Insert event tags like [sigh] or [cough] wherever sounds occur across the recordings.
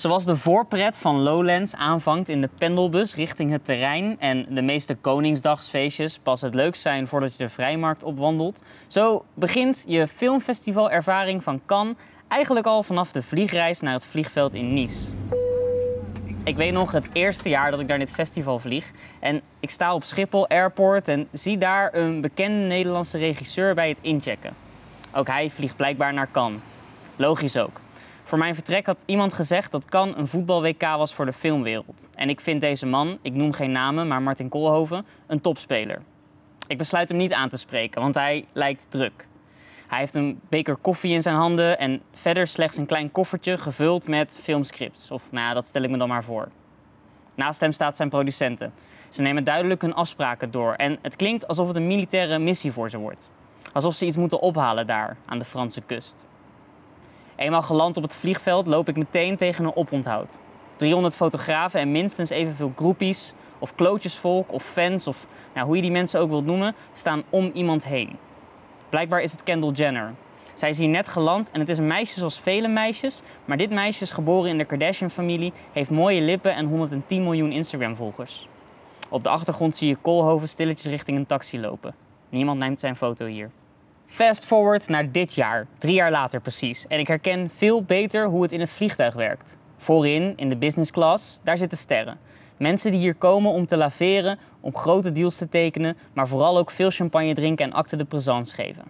Zoals de voorpret van Lowlands aanvangt in de pendelbus richting het terrein en de meeste Koningsdagsfeestjes pas het leukst zijn voordat je de vrijmarkt opwandelt, zo begint je filmfestivalervaring van Cannes eigenlijk al vanaf de vliegreis naar het vliegveld in Nice. Ik weet nog het eerste jaar dat ik naar dit festival vlieg en ik sta op Schiphol Airport en zie daar een bekende Nederlandse regisseur bij het inchecken. Ook hij vliegt blijkbaar naar Cannes. Logisch ook. Voor mijn vertrek had iemand gezegd dat Cannes een voetbal-WK was voor de filmwereld. En ik vind deze man, ik noem geen namen, maar Martin Koolhoven, een topspeler. Ik besluit hem niet aan te spreken, want hij lijkt druk. Hij heeft een beker koffie in zijn handen en verder slechts een klein koffertje gevuld met filmscripts. Of nou, dat stel ik me dan maar voor. Naast hem staat zijn producenten. Ze nemen duidelijk hun afspraken door en het klinkt alsof het een militaire missie voor ze wordt. Alsof ze iets moeten ophalen daar, aan de Franse kust. Eenmaal geland op het vliegveld loop ik meteen tegen een oponthoud. 300 fotografen en minstens evenveel groepies, of klootjesvolk, of fans, of nou, hoe je die mensen ook wilt noemen, staan om iemand heen. Blijkbaar is het Kendall Jenner. Zij is hier net geland en het is een meisje zoals vele meisjes, maar dit meisje is geboren in de Kardashian-familie, heeft mooie lippen en 110 miljoen Instagram-volgers. Op de achtergrond zie je Koolhoven stilletjes richting een taxi lopen. Niemand neemt zijn foto hier. Fast forward naar dit jaar, drie jaar later precies. En ik herken veel beter hoe het in het vliegtuig werkt. Voorin, in de business class, daar zitten sterren. Mensen die hier komen om te laveren, om grote deals te tekenen, maar vooral ook veel champagne drinken en acte de présence geven.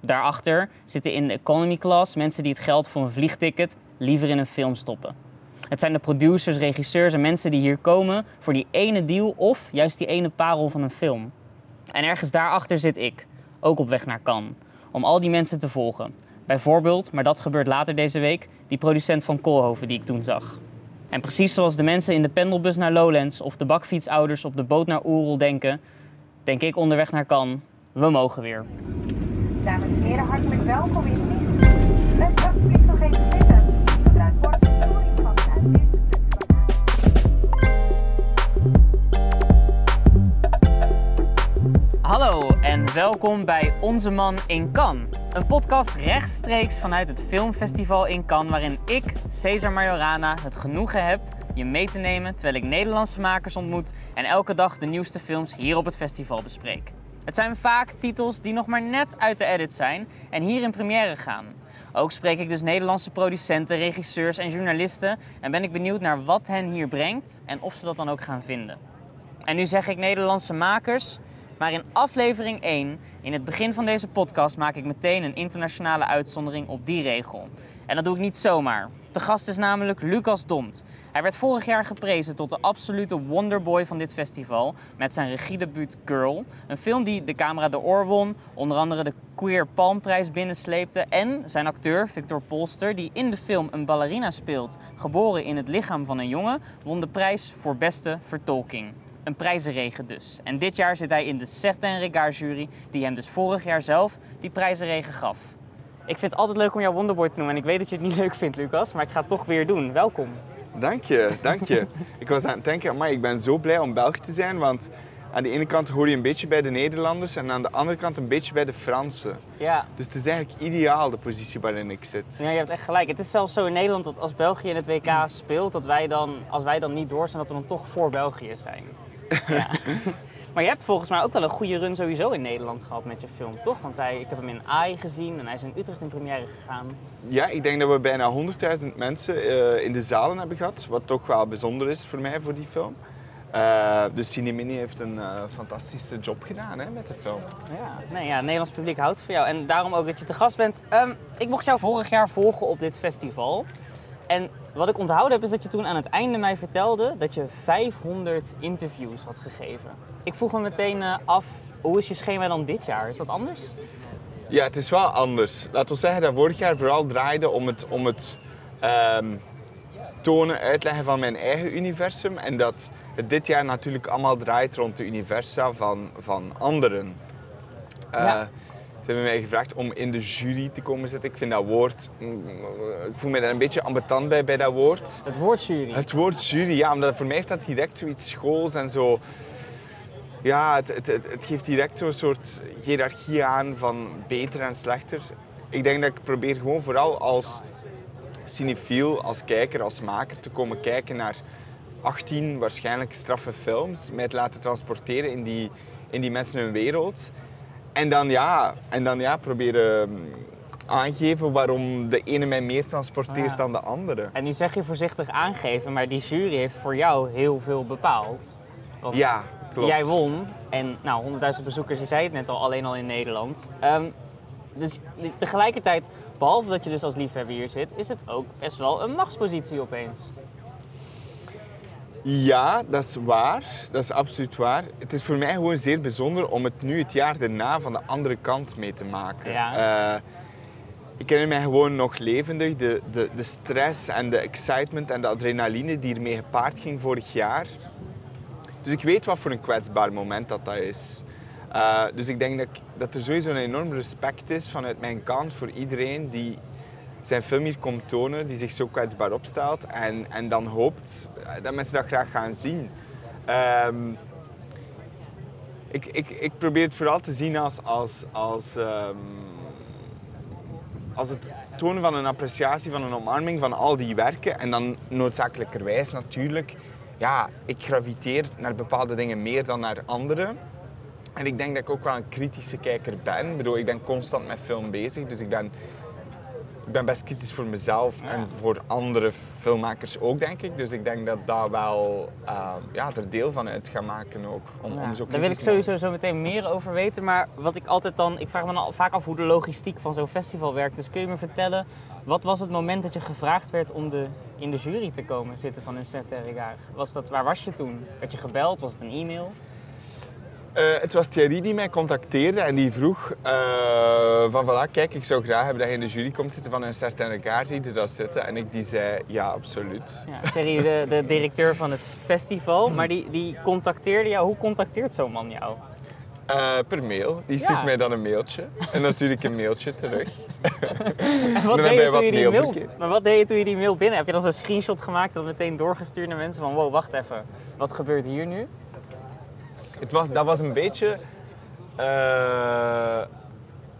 Daarachter zitten in de economy class mensen die het geld voor een vliegticket liever in een film stoppen. Het zijn de producers, regisseurs en mensen die hier komen voor die ene deal of juist die ene parel van een film. En ergens daarachter zit ik, ook op weg naar Cannes, om al die mensen te volgen. Bijvoorbeeld, maar dat gebeurt later deze week, die producent van Koolhoven die ik toen zag. En precies zoals de mensen in de pendelbus naar Lowlands of de bakfietsouders op de boot naar Oerol denken, denk ik onderweg naar Cannes, we mogen weer. Dames en heren, hartelijk welkom in Nice. Welkom bij Onze Man in Cannes. Een podcast rechtstreeks vanuit het filmfestival in Cannes, waarin ik, Cesar Majorana, het genoegen heb je mee te nemen terwijl ik Nederlandse makers ontmoet en elke dag de nieuwste films hier op het festival bespreek. Het zijn vaak titels die nog maar net uit de edit zijn en hier in première gaan. Ook spreek ik dus Nederlandse producenten, regisseurs en journalisten en ben ik benieuwd naar wat hen hier brengt en of ze dat dan ook gaan vinden. En nu zeg ik Nederlandse makers, maar in aflevering 1, in het begin van deze podcast, maak ik meteen een internationale uitzondering op die regel. En dat doe ik niet zomaar. De gast is namelijk Lucas Domt. Hij werd vorig jaar geprezen tot de absolute wonderboy van dit festival met zijn regiedebuut Girl. Een film die de Camera de Oor won, onder andere de Queer Palmprijs binnensleepte en zijn acteur Victor Polster, die in de film een ballerina speelt, geboren in het lichaam van een jongen, won de prijs voor beste vertolking. Een prijzenregen dus. En dit jaar zit hij in de Certain Regard jury, die hem dus vorig jaar zelf die prijzenregen gaf. Ik vind het altijd leuk om jou Wonderboy te noemen en ik weet dat je het niet [laughs] leuk vindt, Lucas, maar ik ga het toch weer doen. Welkom. Dank je, dank je. [laughs] ik was aan het denken, maar ik ben zo blij om Belg te zijn, want aan de ene kant hoor je een beetje bij de Nederlanders en aan de andere kant een beetje bij de Fransen. Ja. Dus het is eigenlijk ideaal de positie waarin ik zit. Ja, je hebt echt gelijk. Het is zelfs zo in Nederland dat als België in het WK speelt, dat wij dan, als wij dan niet door zijn, dat we dan toch voor België zijn. Ja. maar je hebt volgens mij ook wel een goede run sowieso in Nederland gehad met je film, toch? Want hij, ik heb hem in AI gezien en hij is in Utrecht in première gegaan. Ja, ik denk dat we bijna 100.000 mensen eh, in de zalen hebben gehad, wat toch wel bijzonder is voor mij voor die film. Uh, dus Cinemini heeft een uh, fantastische job gedaan hè, met de film. Ja, nee, ja, het Nederlands publiek houdt van jou. En daarom ook dat je te gast bent. Um, ik mocht jou vorig jaar volgen op dit festival. En wat ik onthouden heb is dat je toen aan het einde mij vertelde dat je 500 interviews had gegeven. Ik vroeg me meteen uh, af, hoe is je schema dan dit jaar? Is dat anders? Ja, het is wel anders. Laten we zeggen dat vorig jaar vooral draaide om het, om het um, tonen, uitleggen van mijn eigen universum. En dat het dit jaar natuurlijk allemaal draait rond de universa van, van anderen. Uh, ja. Ze hebben mij gevraagd om in de jury te komen zitten. Ik vind dat woord... Ik voel me daar een beetje ambetant bij, bij dat woord. Het woord jury? Het woord jury, ja. Omdat voor mij heeft dat direct zoiets schools en zo... Ja, het, het, het, het geeft direct zo'n soort hiërarchie aan van beter en slechter. Ik denk dat ik probeer gewoon vooral als cinefiel, als kijker, als maker te komen kijken naar 18 waarschijnlijk straffe films, mij te laten transporteren in die, in die mensen hun wereld. En dan ja, en dan, ja proberen mm, aangeven waarom de ene mij meer transporteert Ja. dan de andere. En nu zeg je voorzichtig aangeven, maar die jury heeft voor jou heel veel bepaald. Want Ja, klopt. Jij won en nou, 100.000 bezoekers, je zei het net al, alleen al in Nederland. Ehm, dus tegelijkertijd, behalve dat je dus als liefhebber hier zit, is het ook best wel een machtspositie opeens. Ja, dat is waar. Dat is absoluut waar. Het is voor mij gewoon zeer bijzonder om het nu het jaar daarna van de andere kant mee te maken. Ja. Eh, ik herinner mij gewoon nog levendig de, de, de stress en de excitement en de adrenaline die ermee gepaard ging vorig jaar. Dus ik weet wat voor een kwetsbaar moment dat dat is. Eh, dus ik denk dat, dat er sowieso een enorm respect is vanuit mijn kant voor iedereen die zijn film hier komt tonen, die zich zo kwetsbaar opstelt en, en dan hoopt eh, dat mensen dat graag gaan zien. Ehm, ik, ik, ik probeer het vooral te zien als, als, als, ehm, als het tonen van een appreciatie, van een omarming van al die werken. En dan noodzakelijkerwijs natuurlijk, ja, ik graviteer naar bepaalde dingen meer dan naar andere. En ik denk dat ik ook wel een kritische kijker ben. Ik bedoel, ik ben constant met film bezig, dus ik ben, ik ben best kritisch voor mezelf en voor andere filmmakers ook, denk ik. Dus ik denk dat dat wel eh, ja, er deel van uit gaat maken ook. Om, Ja, om zo daar wil ik sowieso zo meteen meer over weten. Maar wat ik altijd dan. Ik vraag me dan vaak af hoe de logistiek van zo'n festival werkt. Dus kun je me vertellen, wat was het moment dat je gevraagd werd om de, in de jury te komen zitten van een Saint-Terre Was dat, waar was je toen? Werd je gebeld? Was het een e-mail? Eh, het was Thierry die mij contacteerde en die vroeg eh, van voilà, kijk, ik zou graag hebben dat je in de jury komt zitten van een certain regard, zie je dat zitten? En ik die zei, ja, absoluut. Ja, Thierry, de, de directeur van het festival. Maar die, die contacteerde jou. Hoe contacteert zo'n man jou? Eh, per mail. Die stuurt Ja. mij dan een mailtje en dan stuur ik een mailtje terug. [laughs] En wat deed je toen je die mail, maar wat deed je toen je die mail binnen? Heb je dan zo'n screenshot gemaakt en dat meteen doorgestuurd naar mensen van wow, wacht even. Wat gebeurt hier nu? Het was, dat was een beetje... eh,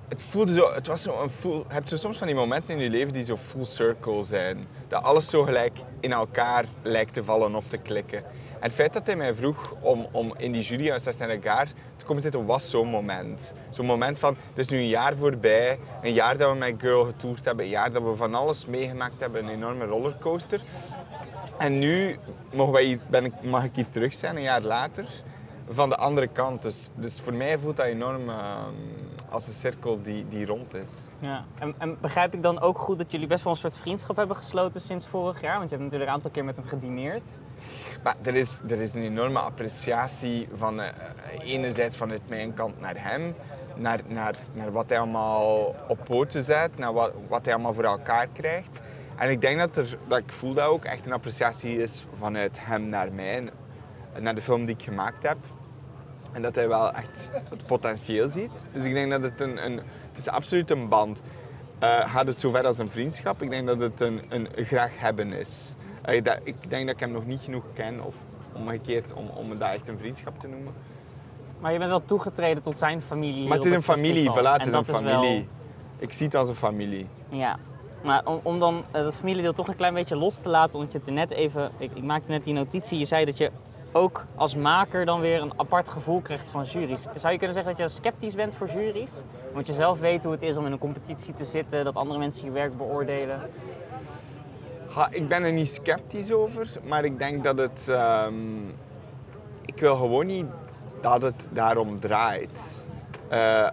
het voelde zo... Het was zo een full... Je soms van die momenten in je leven die zo full circle zijn. Dat alles zo gelijk in elkaar lijkt te vallen of te klikken. En het feit dat hij mij vroeg om, om in die jury aan Certain Regard te komen zitten, was zo'n moment. Zo'n moment van, het is nu een jaar voorbij. Een jaar dat we met Girl getoerd hebben. Een jaar dat we van alles meegemaakt hebben. Een enorme rollercoaster. En nu mogen wij ben ik, mag ik hier terug zijn, een jaar later, van de andere kant. Dus, dus voor mij voelt dat enorm ehm, als een cirkel die, die rond is. Ja. En, en begrijp ik dan ook goed dat jullie best wel een soort vriendschap hebben gesloten sinds vorig jaar? Want je hebt natuurlijk een aantal keer met hem gedineerd. Maar er is, er is een enorme appreciatie van eh, enerzijds vanuit mijn kant naar hem, naar, naar, naar wat hij allemaal op poten zet, naar wat, wat hij allemaal voor elkaar krijgt. En ik denk dat, er, dat ik voel dat ook echt een appreciatie is vanuit hem naar mij, naar de film die ik gemaakt heb. En dat hij wel echt het potentieel ziet. Dus ik denk dat het een, een het is absoluut een band. Eh, gaat het zover als een vriendschap? Ik denk dat het een, een graag hebben is. Eh, dat, ik denk dat ik hem nog niet genoeg ken, of omgekeerd, om, om dat echt een vriendschap te noemen. Maar je bent wel toegetreden tot zijn familie. Maar het is een familie, voilà, het een wel- familie. Ik zie het als een familie. Ja. Maar om, om dan eh, dat familiedeel toch een klein beetje los te laten, want je het er net even, ik, ik maakte net die notitie, je zei dat je ook als maker dan weer een apart gevoel krijgt van juries. Zou je kunnen zeggen dat je sceptisch bent voor juries? Want je zelf weet hoe het is om in een competitie te zitten, dat andere mensen je werk beoordelen. Ik ben er niet sceptisch over, maar ik denk dat het. ehm, ik wil gewoon niet dat het daarom draait. Eh,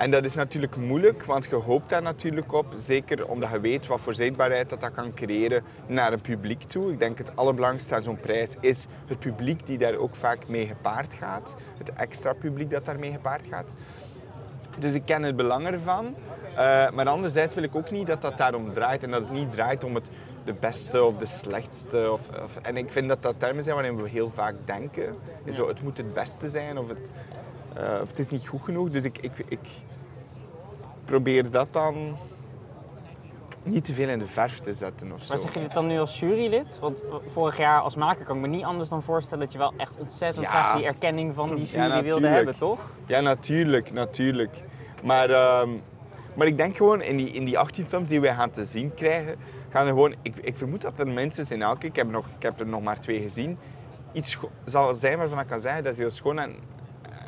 en dat is natuurlijk moeilijk, want je hoopt daar natuurlijk op. Zeker omdat je weet wat voor zichtbaarheid dat, dat kan creëren naar een publiek toe. Ik denk het allerbelangrijkste aan zo'n prijs is het publiek die daar ook vaak mee gepaard gaat. Het extra publiek dat daarmee gepaard gaat. Dus ik ken het belang ervan. Eh, maar anderzijds wil ik ook niet dat dat daarom draait. En dat het niet draait om het de beste of de slechtste. Of, of- en ik vind dat dat termen zijn waarin we heel vaak denken. Zo, het moet het beste zijn of het, eh, of het is niet goed genoeg. Dus ik, ik, ik probeer dat dan niet te veel in de verf te zetten of zo. Maar zeg je dit dan nu als jurylid? Want vorig jaar als maker kan ik me niet anders dan voorstellen dat je wel echt ontzettend Ja. graag die erkenning van die Ja, jury wilde hebben, toch? Ja, natuurlijk, natuurlijk. Maar, ehm, maar ik denk gewoon in die, in die 18 films die wij gaan te zien krijgen, gaan er gewoon, ik, ik vermoed dat er minstens in elke, ik heb, nog, ik heb er nog maar twee gezien, iets zal zijn waarvan ik kan zeggen dat is heel schoon. En,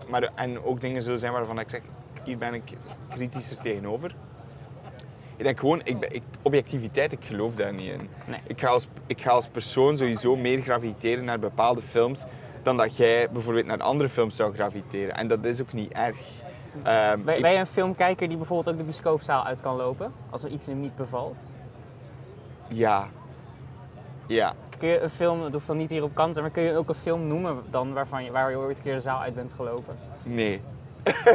maar, en ook dingen zullen zijn waarvan ik zeg, hier ben ik kritischer tegenover. Ik denk gewoon, ik, ben- ik, objectiviteit, ik geloof daar niet in. Nee. Ik, ga als, ik ga als persoon sowieso meer graviteren naar bepaalde films dan dat jij bijvoorbeeld naar andere films zou graviteren. En dat is ook niet erg. Ehm, Ben, ik- ben je een filmkijker die bijvoorbeeld ook de bioscoopzaal uit kan lopen? Als er iets hem niet bevalt? Ja. Ja. Kun je een film, het hoeft dan niet hier op kant, maar kun je ook een film noemen dan waarvan je, waar je ooit een keer de zaal uit bent gelopen? Nee.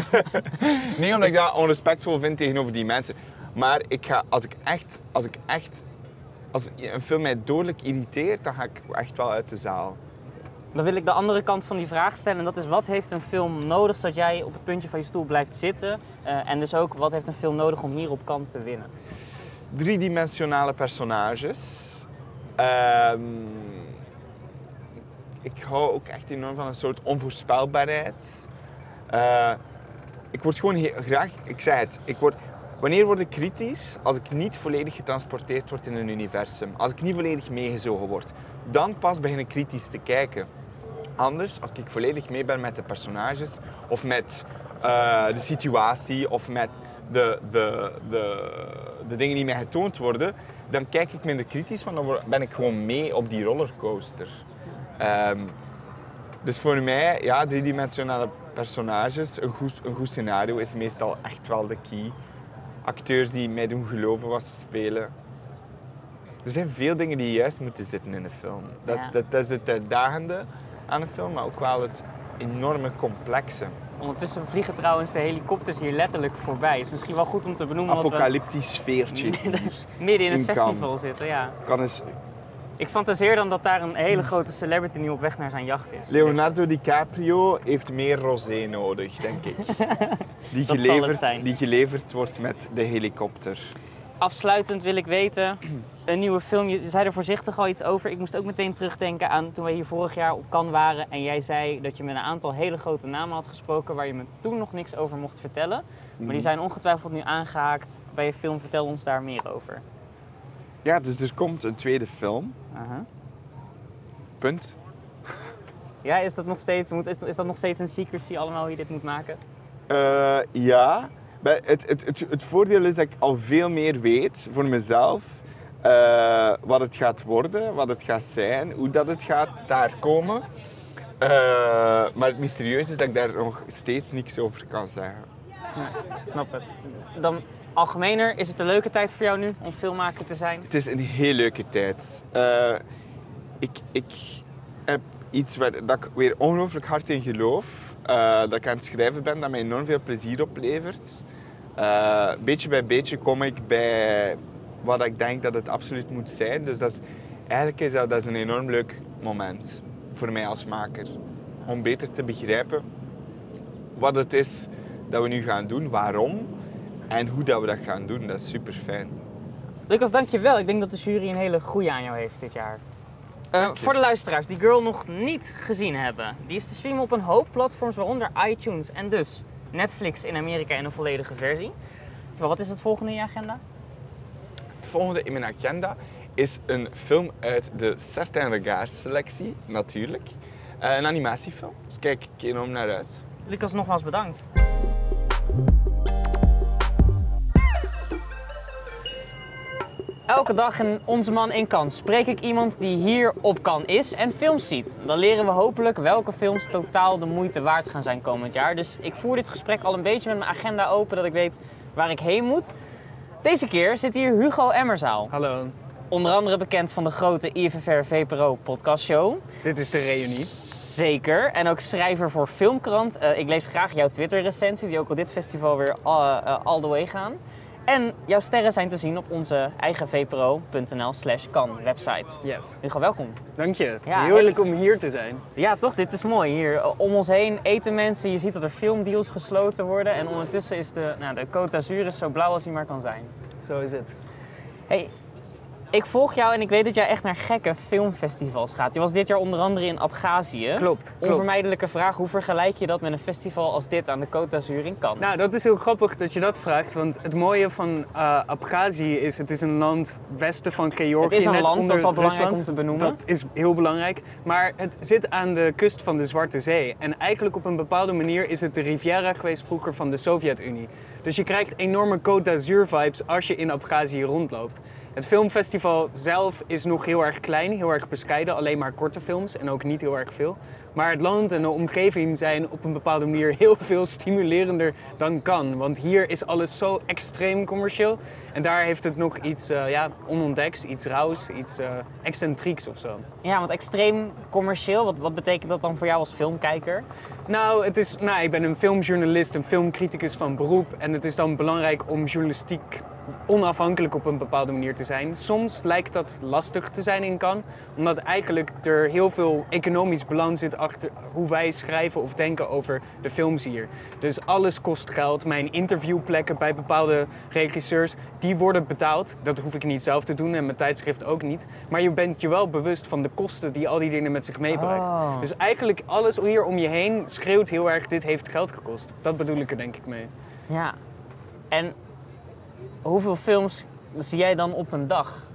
[laughs] niet omdat ik dat onrespectvol vind tegenover die mensen. Maar ik ga, als ik echt, als ik echt, als een film mij dodelijk irriteert, dan ga ik echt wel uit de zaal. Dan wil ik de andere kant van die vraag stellen. En dat is, wat heeft een film nodig zodat jij op het puntje van je stoel blijft zitten? Eh, en dus ook, wat heeft een film nodig om hier op kant te winnen? Driedimensionale personages. Ehm, ik hou ook echt enorm van een soort onvoorspelbaarheid. Eh, ik word gewoon heel, graag, ik zei het, ik word, wanneer word ik kritisch? Als ik niet volledig getransporteerd word in een universum. Als ik niet volledig meegezogen word. Dan pas begin ik kritisch te kijken. Anders, als ik volledig mee ben met de personages of met eh, de situatie of met de, de, de, de dingen die mij getoond worden, dan kijk ik minder kritisch, want dan ben ik gewoon mee op die rollercoaster. Ehm, dus voor mij, ja, driedimensionale personages, een goed, een goed scenario is meestal echt wel de key. Acteurs die mij doen geloven wat ze spelen. Er zijn veel dingen die juist moeten zitten in een film. Dat, is, Ja. dat, dat is het uitdagende aan een film, maar ook wel het enorme complexe. Ondertussen vliegen trouwens de helikopters hier letterlijk voorbij. Het is misschien wel goed om te benoemen Apocalyptisch sfeertje. [laughs] midden in het in festival zitten. Ja. kan eens Ik fantaseer dan dat daar een hele grote celebrity nu op weg naar zijn jacht is. Leonardo DiCaprio heeft meer rosé nodig, denk ik. [laughs] Die geleverd, die geleverd wordt met de helikopter. Afsluitend wil ik weten, een nieuwe film. Je zei er voorzichtig al iets over. Ik moest ook meteen terugdenken aan toen we hier vorig jaar op Cannes waren. En jij zei dat je met een aantal hele grote namen had gesproken waar je me toen nog niks over mocht vertellen. Maar Mhm. die zijn ongetwijfeld nu aangehaakt bij je film. Vertel ons daar meer over. Ja, dus er komt een tweede film. Punt. Ja, is dat, nog steeds, is, dat nog steeds een secrecy allemaal hoe je dit moet maken? Eh, ja. Maar het, het, het, het voordeel is dat ik al veel meer weet voor mezelf. eh, wat het gaat worden, wat het gaat zijn, hoe dat het gaat daar komen. Eh, maar het mysterieuze is dat ik daar nog steeds niks over kan zeggen. Snap het. Dan algemener, is het een leuke tijd voor jou nu om filmmaker te zijn? Het is een heel leuke tijd. Eh, ik, ik heb iets waar dat ik weer ongelooflijk hard in geloof. eh, dat ik aan het schrijven ben, dat mij enorm veel plezier oplevert. Eh, beetje bij beetje kom ik bij wat ik denk dat het absoluut moet zijn. Dus dat is, eigenlijk is dat, dat is een enorm leuk moment voor mij als maker. Om beter te begrijpen wat het is dat we nu gaan doen, waarom en hoe dat we dat gaan doen. Dat is super fijn. Lucas, dankjewel. Ik denk dat de jury een hele goede aan jou heeft dit jaar. Eh, voor de luisteraars die Girl nog niet gezien hebben, die is te streamen op een hoop platforms, waaronder iTunes en dus Netflix in Amerika in een volledige versie. Terwijl, wat is het volgende in je agenda? Het volgende in mijn agenda is een film uit de Certain Regard selectie, natuurlijk. Eh, een animatiefilm. Dus kijk ik enorm naar uit. Lucas, nogmaals bedankt. Elke dag in Onze Man in Kan spreek ik iemand die hier op kan is en films ziet. Dan leren we hopelijk welke films totaal de moeite waard gaan zijn komend jaar. Dus ik voer dit gesprek al een beetje met mijn agenda open, dat ik weet waar ik heen moet. Deze keer zit hier Hugo Emmerzaal. Hallo, Onder andere bekend van de grote IFFR VPRO podcastshow. dit is de reunie. Zeker. En ook schrijver voor Filmkrant. Eh, ik lees graag jouw Twitter-recensies, die ook op dit festival weer all, eh, all the way gaan. En jouw sterren zijn te zien op onze eigen vpro.nl slash kan website. Yes. Hugo, welkom. Dank je. Ja, Heerlijk om hier te zijn. Ja, toch? Dit is mooi. Hier eh, om ons heen eten mensen. Je ziet dat er filmdeals gesloten worden. En ondertussen is de, nou, de Côte d'Azur is zo blauw als hij maar kan zijn. Zo is het. Hey, ik volg jou en ik weet dat jij echt naar gekke filmfestivals gaat. Je was dit jaar onder andere in Abhazie. Klopt, klopt. Onvermijdelijke vraag, hoe vergelijk je dat met een festival als dit aan de Côte d'Azur in Cannes? Nou, dat is heel grappig dat je dat vraagt. Want het mooie van Abhazie is, het is een land westen van Georgië. Het is een net land, dat is wel belangrijk Rusland. om te benoemen. Dat is heel belangrijk. Maar het zit aan de kust van de Zwarte Zee. En eigenlijk op een bepaalde manier is het de Riviera geweest vroeger van de Sovjet-Unie. Dus je krijgt enorme Côte d'Azur vibes als je in Abhazie rondloopt. Het filmfestival zelf is nog heel erg klein, heel erg bescheiden. Alleen maar korte films en ook niet heel erg veel. Maar het land en de omgeving zijn op een bepaalde manier heel veel stimulerender dan kan. Want hier is alles zo extreem commercieel. En daar heeft het nog iets eh, ja, onontdeks, iets rauws, iets eh, excentrieks of zo. Ja, want extreem commercieel, wat, wat betekent dat dan voor jou als filmkijker? Nou, het is, nou, ik ben een filmjournalist, een filmcriticus van beroep. En het is dan belangrijk om journalistiek onafhankelijk op een bepaalde manier te zijn. Soms lijkt dat lastig te zijn in Cannes, omdat eigenlijk er heel veel economisch belang zit achter hoe wij schrijven of denken over de films hier. Dus alles kost geld. Mijn interviewplekken bij bepaalde regisseurs, die worden betaald. Dat hoef ik niet zelf te doen en mijn tijdschrift ook niet. Maar je bent je wel bewust van de kosten die al die dingen met zich meebrengt. Oh. Dus eigenlijk alles hier om je heen schreeuwt heel erg, dit heeft geld gekost. Dat bedoel ik er denk ik mee. Ja. En hoeveel films zie jij dan op een dag?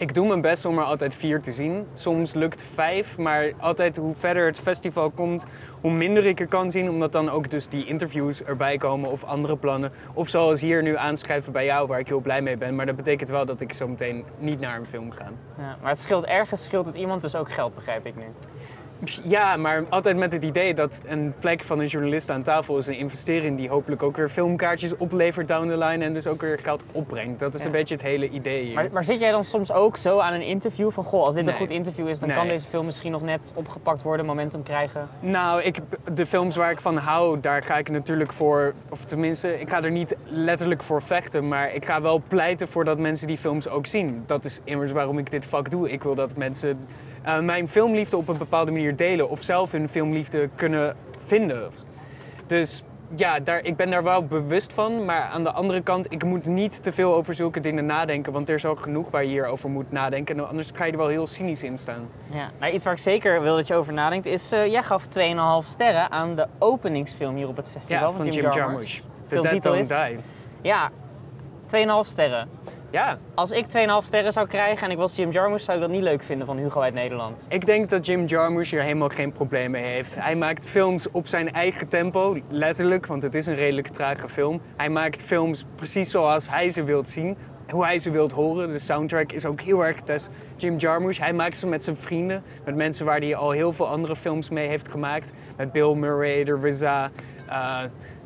Ik doe mijn best om er altijd vier te zien. Soms lukt vijf, maar altijd hoe verder het festival komt, hoe minder ik er kan zien. Omdat dan ook dus die interviews erbij komen of andere plannen. Of zoals hier nu aanschrijven bij jou, waar ik heel blij mee ben. Maar dat betekent wel dat ik zo meteen niet naar een film ga. Ja, maar het scheelt ergens, scheelt het iemand dus ook geld, begrijp ik nu. Ja, maar altijd met het idee dat een plek van een journalist aan tafel is een investering die hopelijk ook weer filmkaartjes oplevert down the line en dus ook weer geld opbrengt. Dat is Ja. een beetje het hele idee hier. Maar, maar zit jij dan soms ook zo aan een interview van, goh, als dit Nee. een goed interview is, dan Nee. kan deze film misschien nog net opgepakt worden, momentum krijgen? Nou, ik, de films waar ik van hou, daar ga ik natuurlijk voor, of tenminste, ik ga er niet letterlijk voor vechten, maar ik ga wel pleiten voor dat mensen die films ook zien. Dat is immers waarom ik dit vak doe. Ik wil dat mensen eh, mijn filmliefde op een bepaalde manier delen of zelf hun filmliefde kunnen vinden. Dus ja, daar, ik ben daar wel bewust van, maar aan de andere kant, ik moet niet te veel over zulke dingen nadenken, want er is al genoeg waar je hierover moet nadenken, en anders ga je er wel heel cynisch in staan. Ja. Iets waar ik zeker wil dat je over nadenkt is, eh, jij gaf 2,5 sterren aan de openingsfilm hier op het festival Ja, van, van Jim, Jim Jarmusch. The Dead is? Don't Die. Ja, 2,5 sterren. Ja, Als ik 2,5 sterren zou krijgen en ik was Jim Jarmusch, zou ik dat niet leuk vinden van Hugo uit Nederland. Ik denk dat Jim Jarmusch hier helemaal geen probleem mee heeft. Hij maakt films op zijn eigen tempo, letterlijk, want het is een redelijk trage film. Hij maakt films precies zoals hij ze wilt zien, hoe hij ze wilt horen. De soundtrack is ook heel erg des Jim Jarmusch. Hij maakt ze met zijn vrienden, met mensen waar hij al heel veel andere films mee heeft gemaakt. Met Bill Murray, de RZA, eh,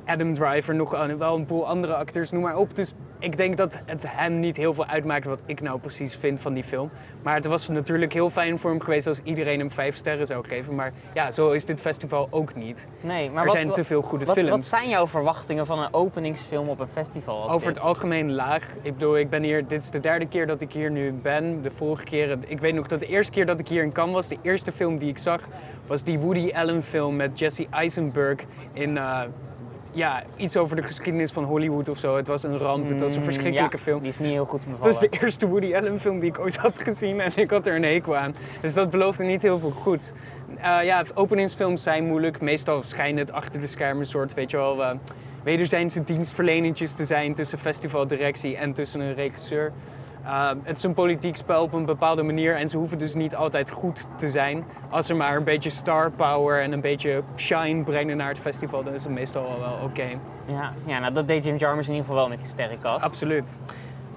Adam Driver, nog wel een boel andere acteurs, noem maar op. Dus ik denk dat het hem niet heel veel uitmaakt wat ik nou precies vind van die film. Maar het was natuurlijk heel fijn voor hem geweest als iedereen hem vijf sterren zou geven. Maar ja, zo is dit festival ook niet. Nee, maar er wat, zijn te veel goede wat, films. wat zijn jouw verwachtingen van een openingsfilm op een festival? als Over dit? het algemeen laag. Ik bedoel, ik ben hier, dit is de derde keer dat ik hier nu ben. De vorige keer, ik weet nog dat de eerste keer dat ik hier in Cannes was, de eerste film die ik zag, was die Woody Allen film met Jesse Eisenberg in, eh, ja, iets over de geschiedenis van Hollywood of zo. Het was een ramp, het was een Mm, verschrikkelijke ja, film. Die is niet heel goed Het bevallen. is de eerste Woody Allen film die ik ooit had gezien en ik had er een hekel aan. Dus dat beloofde niet heel veel goed. Eh, ja, openingsfilms zijn moeilijk. Meestal schijnt het achter de schermen een soort, weet je wel, eh wederzijdse dienstverlenertjes te zijn tussen festivaldirectie en tussen een regisseur. Eh, het is een politiek spel op een bepaalde manier en ze hoeven dus niet altijd goed te zijn. Als ze maar een beetje star power en een beetje shine brengen naar het festival, dan is het meestal al wel oké. Ja, ja nou, dat deed Jim Jarmusch in ieder geval wel met die sterrenkast. Absoluut.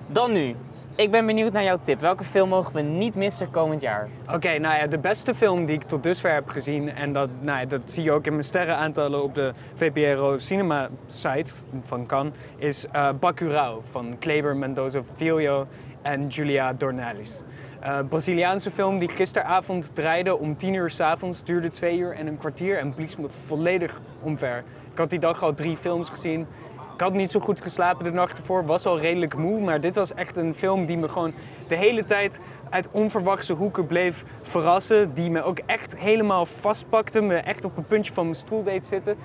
Dan nu. Ik ben benieuwd naar jouw tip. Welke film mogen we niet missen komend jaar? Oké, nou ja, de beste film die ik tot dusver heb gezien, en dat, nou ja, dat zie je ook in mijn sterrenaantallen op de VPRO Cinema site van Cannes, is eh Bacurau van Kleber Mendoza Filho en Julia Dornelles. Eh Braziliaanse film die gisteravond draaide om 10 uur s'avonds, duurde 2 uur en een kwartier en blies me volledig omver. Ik had die dag al drie films gezien. Ik had niet zo goed geslapen de nacht ervoor, was al redelijk moe. Maar dit was echt een film die me gewoon de hele tijd uit onverwachte hoeken bleef verrassen. Die me ook echt helemaal vastpakte, me echt op een puntje van mijn stoel deed zitten.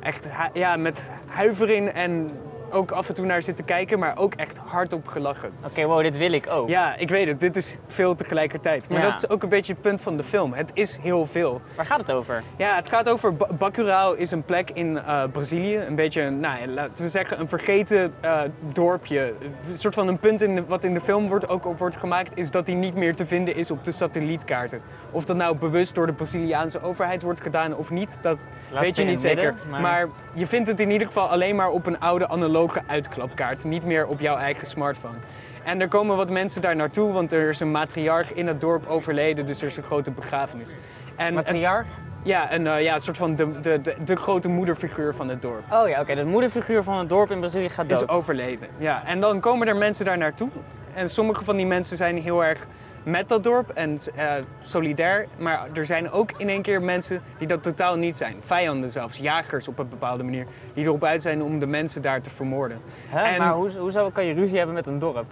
Echt ja, met huivering en ook af en toe naar zitten kijken, maar ook echt hardop gelachen. Oké, wow, dit wil ik ook. Ja, ik weet het, dit is veel tegelijkertijd. Maar Ja. dat is ook een beetje het punt van de film. Het is heel veel. Waar gaat het over? Ja, het gaat over Ba- Bacurau is een plek in eh, Brazilië. Een beetje, nou, laten we zeggen, een vergeten eh, dorpje. Een soort van een punt in de- wat in de film wordt, ook op wordt gemaakt, is dat die niet meer te vinden is op de satellietkaarten. Of dat nou bewust door de Braziliaanse overheid wordt gedaan of niet, dat Laat weet je niet zeker. midden, maar... maar- je vindt het in ieder geval alleen maar op een oude analoge uitklapkaart. Niet meer op jouw eigen smartphone. En er komen wat mensen daar naartoe, want er is een matriarch in het dorp overleden, dus er is een grote begrafenis. En Matriarch? ja, een, eh, ja, een soort van de, de, de, de grote moederfiguur van het dorp. Oh ja, oké. De moederfiguur van het dorp in Brazilië gaat dood. Is overleden. Ja, en dan komen er mensen daar naartoe. En sommige van die mensen zijn heel erg met dat dorp en eh, solidair. Maar er zijn ook in één keer mensen die dat totaal niet zijn. Vijanden zelfs, jagers op een bepaalde manier. Die erop uit zijn om de mensen daar te vermoorden. Hè? en- Maar hoe, hoezo kan je ruzie hebben met een dorp?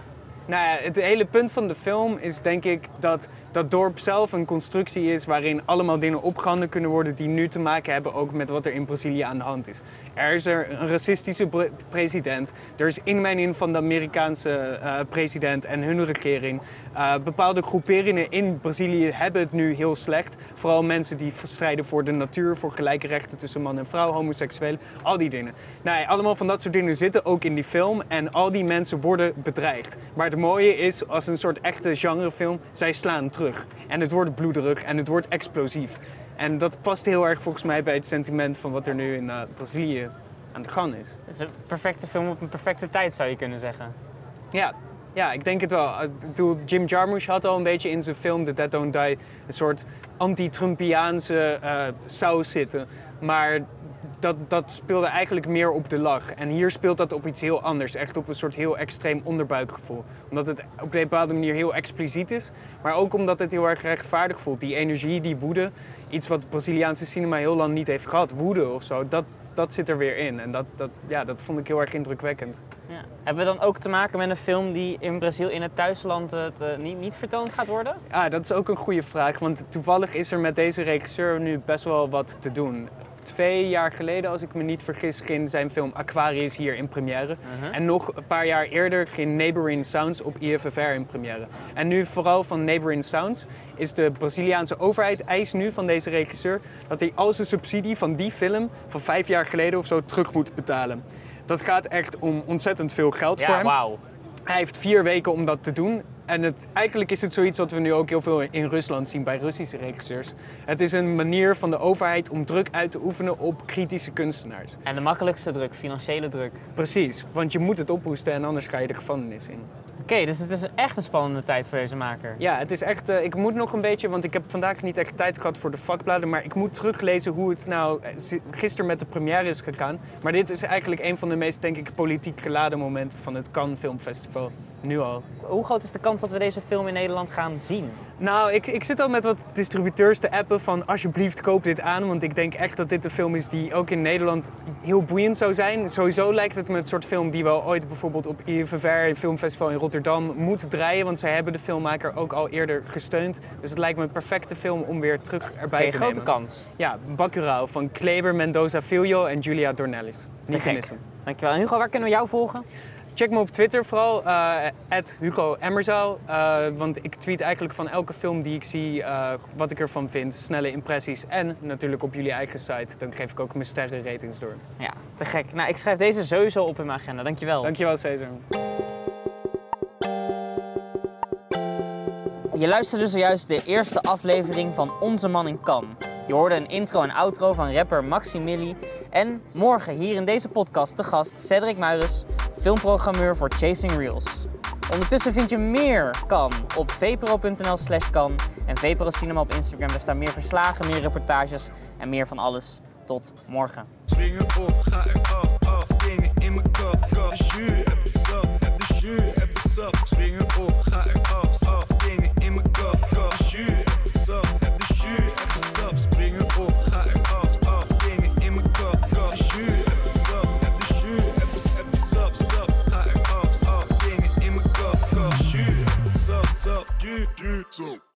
Nou ja, het hele punt van de film is denk ik dat dat dorp zelf een constructie is waarin allemaal dingen opgehangen kunnen worden die nu te maken hebben ook met wat er in Brazilië aan de hand is. Er is er een racistische pre- president, er is inmenging van de Amerikaanse eh, president en hun regering. Eh, bepaalde groeperingen in Brazilië hebben het nu heel slecht. Vooral mensen die strijden voor de natuur, voor gelijke rechten tussen man en vrouw, homoseksueel, al die dingen. Nou allemaal van dat soort dingen zitten ook in die film en al die mensen worden bedreigd. Maar het mooie is, als een soort echte genrefilm, zij slaan terug. En het wordt bloederig en het wordt explosief. En dat past heel erg volgens mij bij het sentiment van wat er nu in eh, Brazilië aan de gang is. Het is een perfecte film op een perfecte tijd, zou je kunnen zeggen. Ja, ja, ik denk het wel. Ik bedoel, Jim Jarmusch had al een beetje in zijn film The Dead Don't Die een soort anti-Trumpiaanse eh, saus zitten. Maar dat, dat speelde eigenlijk meer op de lach. En hier speelt dat op iets heel anders. Echt op een soort heel extreem onderbuikgevoel. Omdat het op een bepaalde manier heel expliciet is. Maar ook omdat het heel erg rechtvaardig voelt. Die energie, die woede. Iets wat Braziliaanse cinema heel lang niet heeft gehad. Woede of zo. Dat, dat zit er weer in. En dat, dat, ja, dat vond ik heel erg indrukwekkend. Ja. Hebben we dan ook te maken met een film die in Brazil in het thuisland het, eh, niet, niet vertoond gaat worden? Ja, dat is ook een goede vraag. Want toevallig is er met deze regisseur nu best wel wat te doen. Twee jaar geleden, als ik me niet vergis, ging zijn film Aquarius hier in première. Mhm. En nog een paar jaar eerder ging Neighboring Sounds op IFFR in première. En nu vooral van Neighboring Sounds is de Braziliaanse overheid eist nu van deze regisseur dat hij al zijn subsidie van die film van vijf jaar geleden of zo terug moet betalen. Dat gaat echt om ontzettend veel geld voor hem. wauw. Hij heeft vier weken om dat te doen. En het, eigenlijk is het zoiets wat we nu ook heel veel in Rusland zien bij Russische regisseurs. Het is een manier van de overheid om druk uit te oefenen op kritische kunstenaars. En de makkelijkste druk, financiële druk. Precies, want je moet het ophoesten en anders ga je de gevangenis in. Oké, dus het is echt een spannende tijd voor deze maker. Ja, het is echt. eh, ik moet nog een beetje, want ik heb vandaag niet echt tijd gehad voor de vakbladen. Maar ik moet teruglezen hoe het nou eh, gisteren met de première is gegaan. Maar dit is eigenlijk een van de meest, denk ik, politiek geladen momenten van het Cannes Filmfestival. Nu al. Hoe groot is de kans dat we deze film in Nederland gaan zien? Nou, ik, ik zit al met wat distributeurs te appen van alsjeblieft koop dit aan. Want ik denk echt dat dit een film is die ook in Nederland heel boeiend zou zijn. Sowieso lijkt het me het soort film die wel ooit bijvoorbeeld op IFVR, Filmfestival in Rotterdam, moet draaien. Want zij hebben de filmmaker ook al eerder gesteund. Dus het lijkt me een perfecte film om weer terug erbij Oké, te grote nemen. kans. Ja, Bacurau van Kleber Mendoza Filho en Julia Dornelis. Niet te missen. Dankjewel. En Hugo, waar kunnen we jou volgen? Check me op Twitter vooral, eh Hugo Emmerzaal. eh, want ik tweet eigenlijk van elke film die ik zie eh, wat ik ervan vind. Snelle impressies en natuurlijk op jullie eigen site. Dan geef ik ook mijn sterrenratings door. Ja, te gek. Nou, ik schrijf deze sowieso op in mijn agenda. Dankjewel. Dankjewel Cesar. Je luisterde zojuist de eerste aflevering van Onze Man in Cannes. Je hoorde een intro en outro van rapper Maximili. En morgen hier in deze podcast te gast Cedric Muiris, filmprogrammeur voor Chasing Reels. Ondertussen vind je meer kan op vpro.nl slash kan en VPRO Cinema op Instagram. Daar staan meer verslagen, meer reportages en meer van alles. Tot morgen. Op, ga dingen in mijn op, ga eraf,